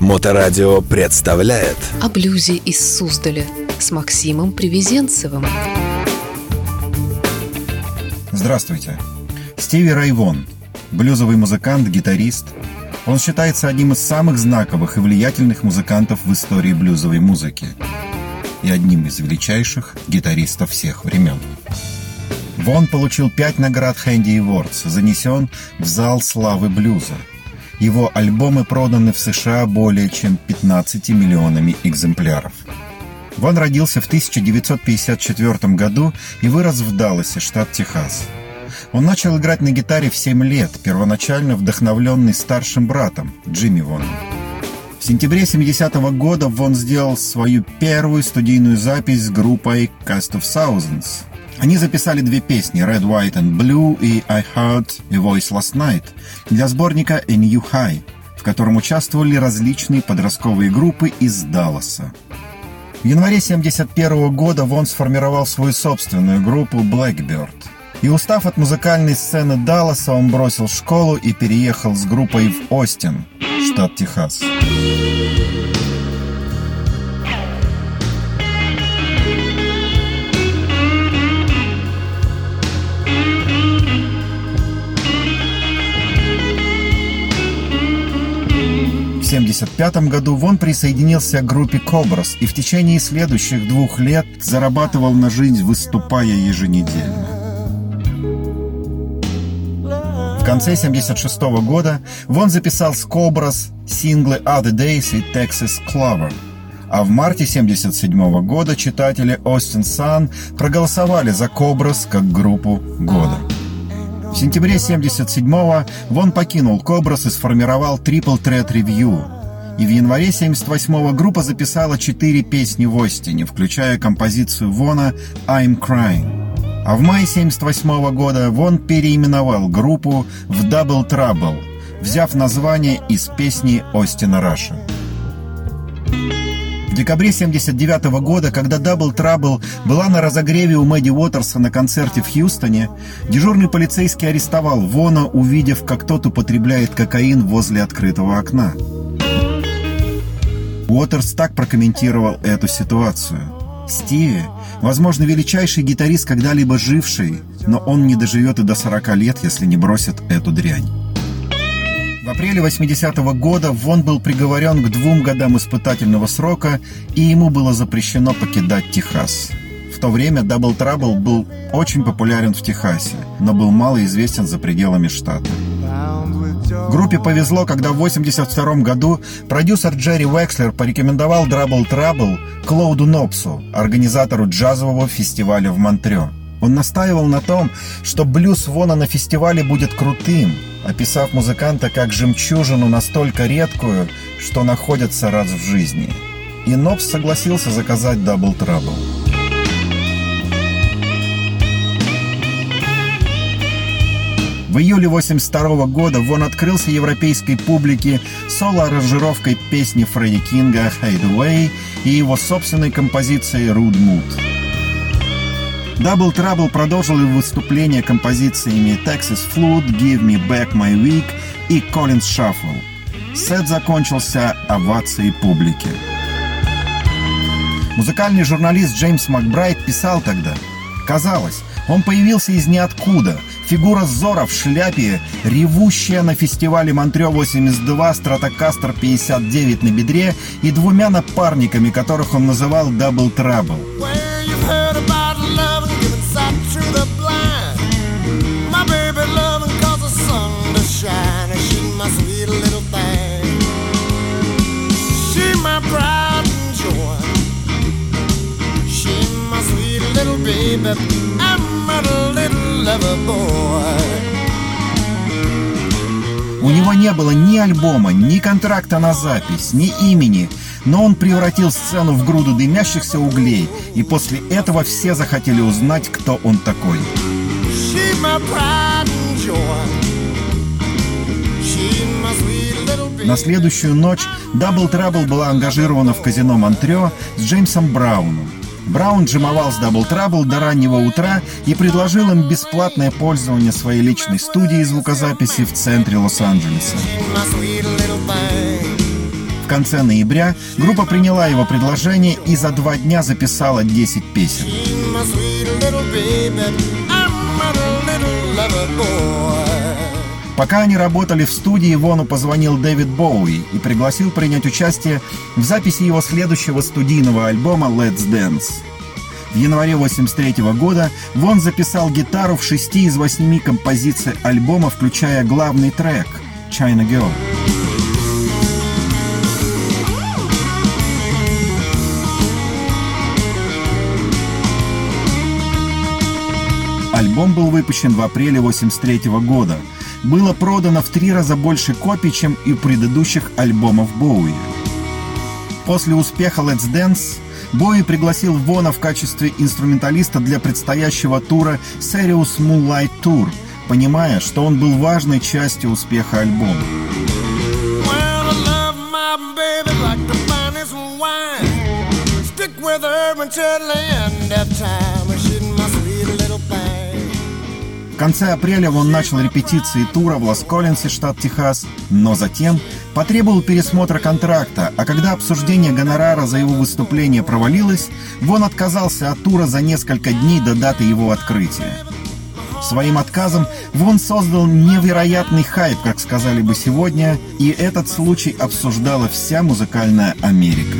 Моторадио представляет О блюзе из Суздаля с Максимом Привезенцевым. Здравствуйте. Стиви Райвон, блюзовый музыкант, гитарист. Он считается одним из самых знаковых и влиятельных музыкантов в истории блюзовой музыки и одним из величайших гитаристов всех времен. Вон получил пять наград Хэнди Awards, занесен в зал славы блюза. Его альбомы проданы в США более чем 15 миллионами экземпляров. Вон родился в 1954 году и вырос в Далласе, штат Техас. Он начал играть на гитаре в 7 лет, первоначально вдохновленный старшим братом Джимми Воном. В сентябре 70-го года Вон сделал свою первую студийную запись с группой Cast of Thousands. Они записали две песни Red, White and Blue и I Heard a Voice Last Night для сборника A New High, в котором участвовали различные подростковые группы из Далласа. В январе 71 года Вон сформировал свою собственную группу Blackbird. И устав от музыкальной сцены Далласа, он бросил школу и переехал с группой в Остин, штат Техас. 1975 году Вон присоединился к группе Кобрас и в течение следующих двух лет зарабатывал на жизнь, выступая еженедельно. В конце 1976 года Вон записал с Кобрас синглы Other Days и Texas Clover. А в марте 1977 года читатели Austin Sun проголосовали за Кобрас как группу года. В сентябре 77-го Вон покинул Кобрас и сформировал Triple Threat Review. И в январе 78-го группа записала четыре песни в Остине, включая композицию Вона «I'm Crying». А в мае 78 года Вон переименовал группу в Double Trouble, взяв название из песни Остина Раша. В декабре 79 года, когда Double Trouble была на разогреве у Мэдди Уотерса на концерте в Хьюстоне, дежурный полицейский арестовал Вона, увидев, как тот употребляет кокаин возле открытого окна. Уотерс так прокомментировал эту ситуацию. Стиви, возможно, величайший гитарист, когда-либо живший, но он не доживет и до 40 лет, если не бросит эту дрянь. В апреле 80-го года Вон был приговорен к двум годам испытательного срока, и ему было запрещено покидать Техас. В то время Double Trouble был очень популярен в Техасе, но был мало известен за пределами штата. Группе повезло, когда в 1982 году продюсер Джерри Векслер порекомендовал Double Trouble Клоуду Нопсу, организатору джазового фестиваля в Монтрео. Он настаивал на том, что блюз Вона на фестивале будет крутым, описав музыканта как жемчужину настолько редкую, что находится раз в жизни. И Нопс согласился заказать Double Trouble. В июле 82 года Вон открылся европейской публике соло-аранжировкой песни Фредди Кинга «Hide Away» и его собственной композицией «Rude Mood». Double Trouble продолжил его выступление композициями Texas Flood, Give Me Back My Week и Collins Shuffle. Сет закончился овацией публики. Музыкальный журналист Джеймс Макбрайт писал тогда «Казалось, он появился из ниоткуда, фигура Зора в шляпе, ревущая на фестивале Монтрео 82 Стратокастер 59 на бедре и двумя напарниками, которых он называл Double Trouble. У него не было ни альбома, ни контракта на запись, ни имени, но он превратил сцену в груду дымящихся углей, и после этого все захотели узнать, кто он такой. На следующую ночь Double Trouble была ангажирована в казино Монтрео с Джеймсом Брауном. Браун джимовал с Double Trouble до раннего утра и предложил им бесплатное пользование своей личной студией звукозаписи в центре Лос-Анджелеса. В конце ноября группа приняла его предложение и за два дня записала 10 песен. Пока они работали в студии, Вону позвонил Дэвид Боуи и пригласил принять участие в записи его следующего студийного альбома «Let's Dance». В январе 1983 года Вон записал гитару в шести из восьми композиций альбома, включая главный трек «China Girl». Альбом был выпущен в апреле 1983 года. Было продано в три раза больше копий, чем и предыдущих альбомов Боуи. После успеха Let's Dance Бои пригласил Вона в качестве инструменталиста для предстоящего тура Serious Moonlight Tour, понимая, что он был важной частью успеха альбома. with конце апреля он начал репетиции тура в Лас-Коллинсе, штат Техас, но затем потребовал пересмотра контракта, а когда обсуждение гонорара за его выступление провалилось, Вон отказался от тура за несколько дней до даты его открытия. Своим отказом Вон создал невероятный хайп, как сказали бы сегодня, и этот случай обсуждала вся музыкальная Америка.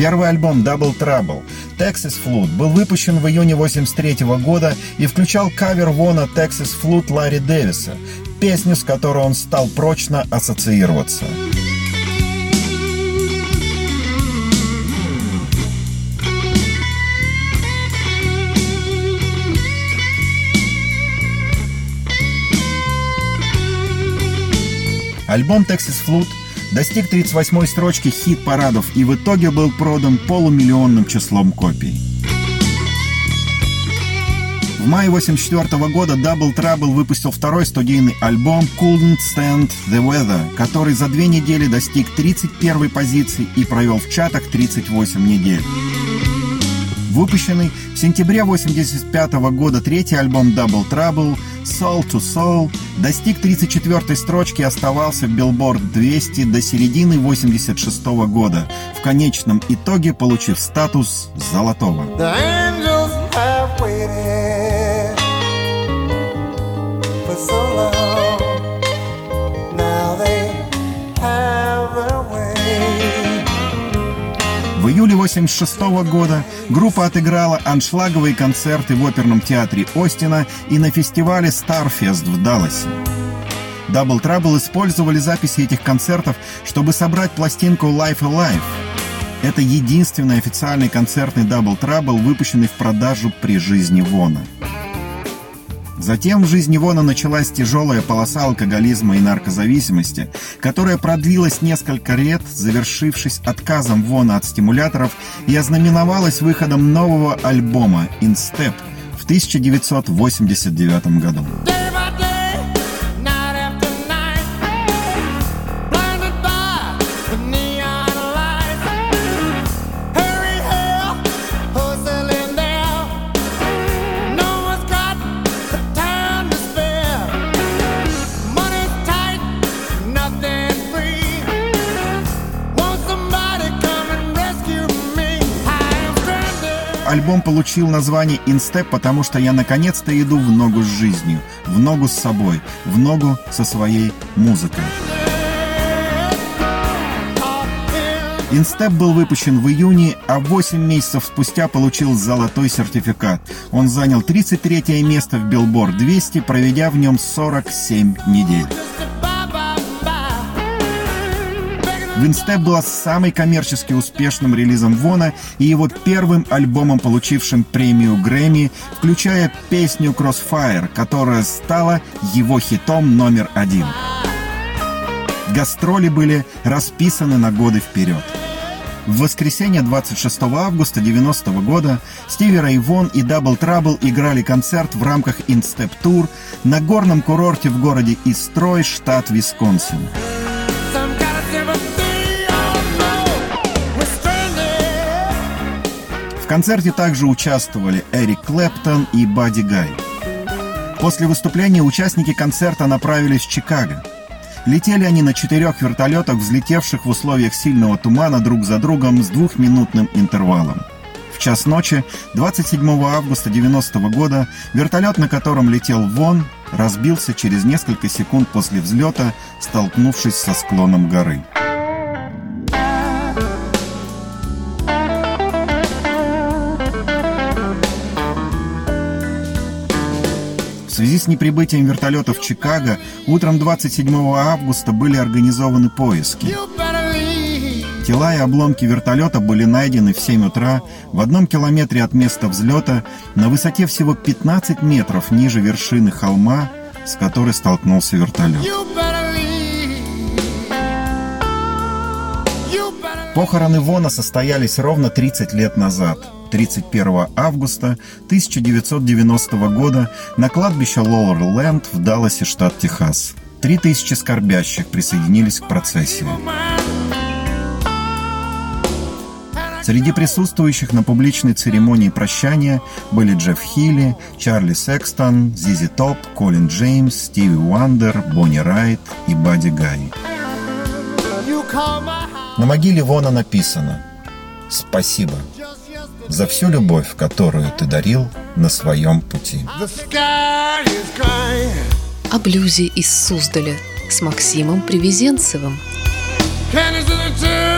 Первый альбом Double Trouble Texas Flute был выпущен в июне 1983 года и включал кавер Вона Texas Flute Ларри Дэвиса, песню, с которой он стал прочно ассоциироваться. Альбом Texas Flute достиг 38-й строчки хит-парадов и в итоге был продан полумиллионным числом копий. В мае 1984 года Double Trouble выпустил второй студийный альбом Couldn't Stand the Weather, который за две недели достиг 31 позиции и провел в чатах 38 недель. Выпущенный в сентябре 1985 года третий альбом Double Trouble Soul to Soul достиг 34-й строчки и оставался в Billboard 200 до середины 1986 года, в конечном итоге получив статус золотого. long. В июле 1986 года группа отыграла аншлаговые концерты в оперном театре Остина и на фестивале Starfest в Далласе. Double Trouble использовали записи этих концертов, чтобы собрать пластинку Life Alive. Это единственный официальный концертный Double Trouble, выпущенный в продажу при жизни Вона. Затем в жизни Вона началась тяжелая полоса алкоголизма и наркозависимости, которая продлилась несколько лет, завершившись отказом Вона от стимуляторов и ознаменовалась выходом нового альбома «In Step» в 1989 году. Получил название «Инстеп», потому что я наконец-то иду в ногу с жизнью, в ногу с собой, в ногу со своей музыкой. Инстеп был выпущен в июне, а 8 месяцев спустя получил золотой сертификат. Он занял 33 место в Billboard 200, проведя в нем 47 недель. Винстеп была самой коммерчески успешным релизом Вона и его первым альбомом, получившим премию Грэмми, включая песню Crossfire, которая стала его хитом номер один. Гастроли были расписаны на годы вперед. В воскресенье 26 августа 90 -го года Стиви Рейвон и Double Trouble играли концерт в рамках Инстеп Тур на горном курорте в городе Истрой, штат Висконсин. Концерте также участвовали Эрик Клэптон и Бадди Гай. После выступления участники концерта направились в Чикаго. Летели они на четырех вертолетах, взлетевших в условиях сильного тумана друг за другом с двухминутным интервалом. В час ночи 27 августа 90 года вертолет, на котором летел Вон, разбился через несколько секунд после взлета, столкнувшись со склоном горы. В связи с неприбытием вертолета в Чикаго утром 27 августа были организованы поиски. Тела и обломки вертолета были найдены в 7 утра в одном километре от места взлета на высоте всего 15 метров ниже вершины холма, с которой столкнулся вертолет. Похороны Вона состоялись ровно 30 лет назад, 31 августа 1990 года на кладбище Лорел-Ленд в Далласе, штат Техас. Три тысячи скорбящих присоединились к процессии. Среди присутствующих на публичной церемонии прощания были Джефф Хили, Чарли Секстон, ZZ Top, Колин Джеймс, Стиви Уандер, Бонни Рэйтт и Бадди Гай. На могиле Вона написано «Спасибо за всю любовь, которую ты дарил на своем пути». О блюзе из Суздаля с Максимом Привезенцевым. Candies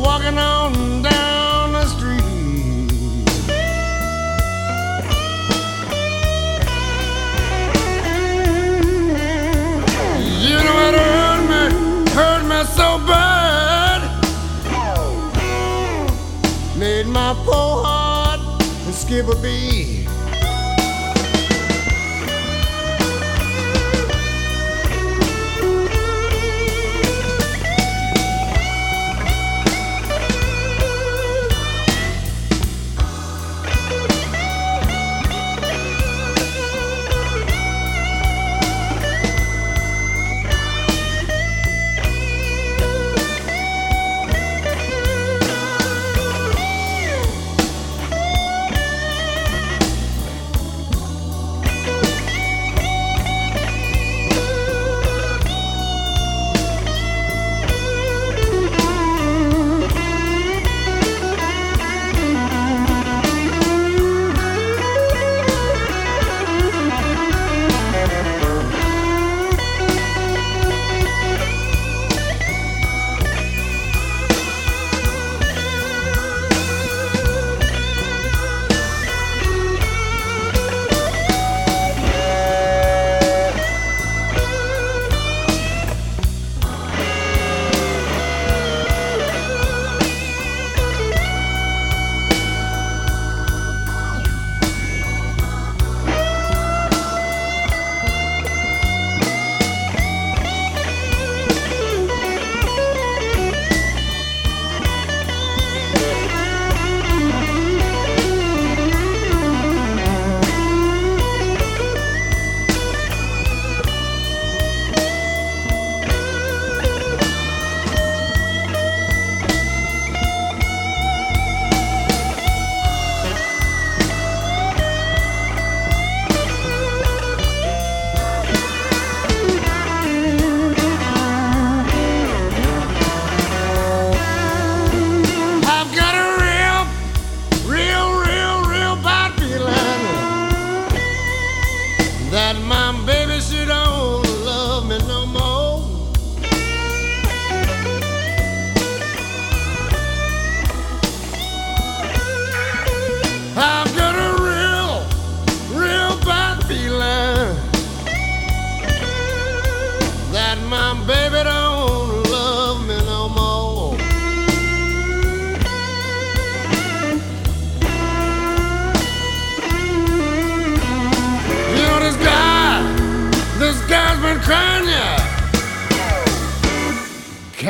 walking on down the street. You know it hurt me, hurt me so bad. Made my poor heart skip a beat.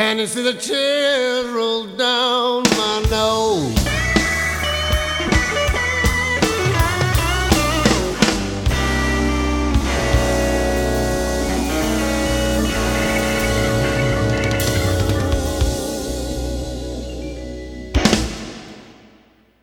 Can you see the tears roll down my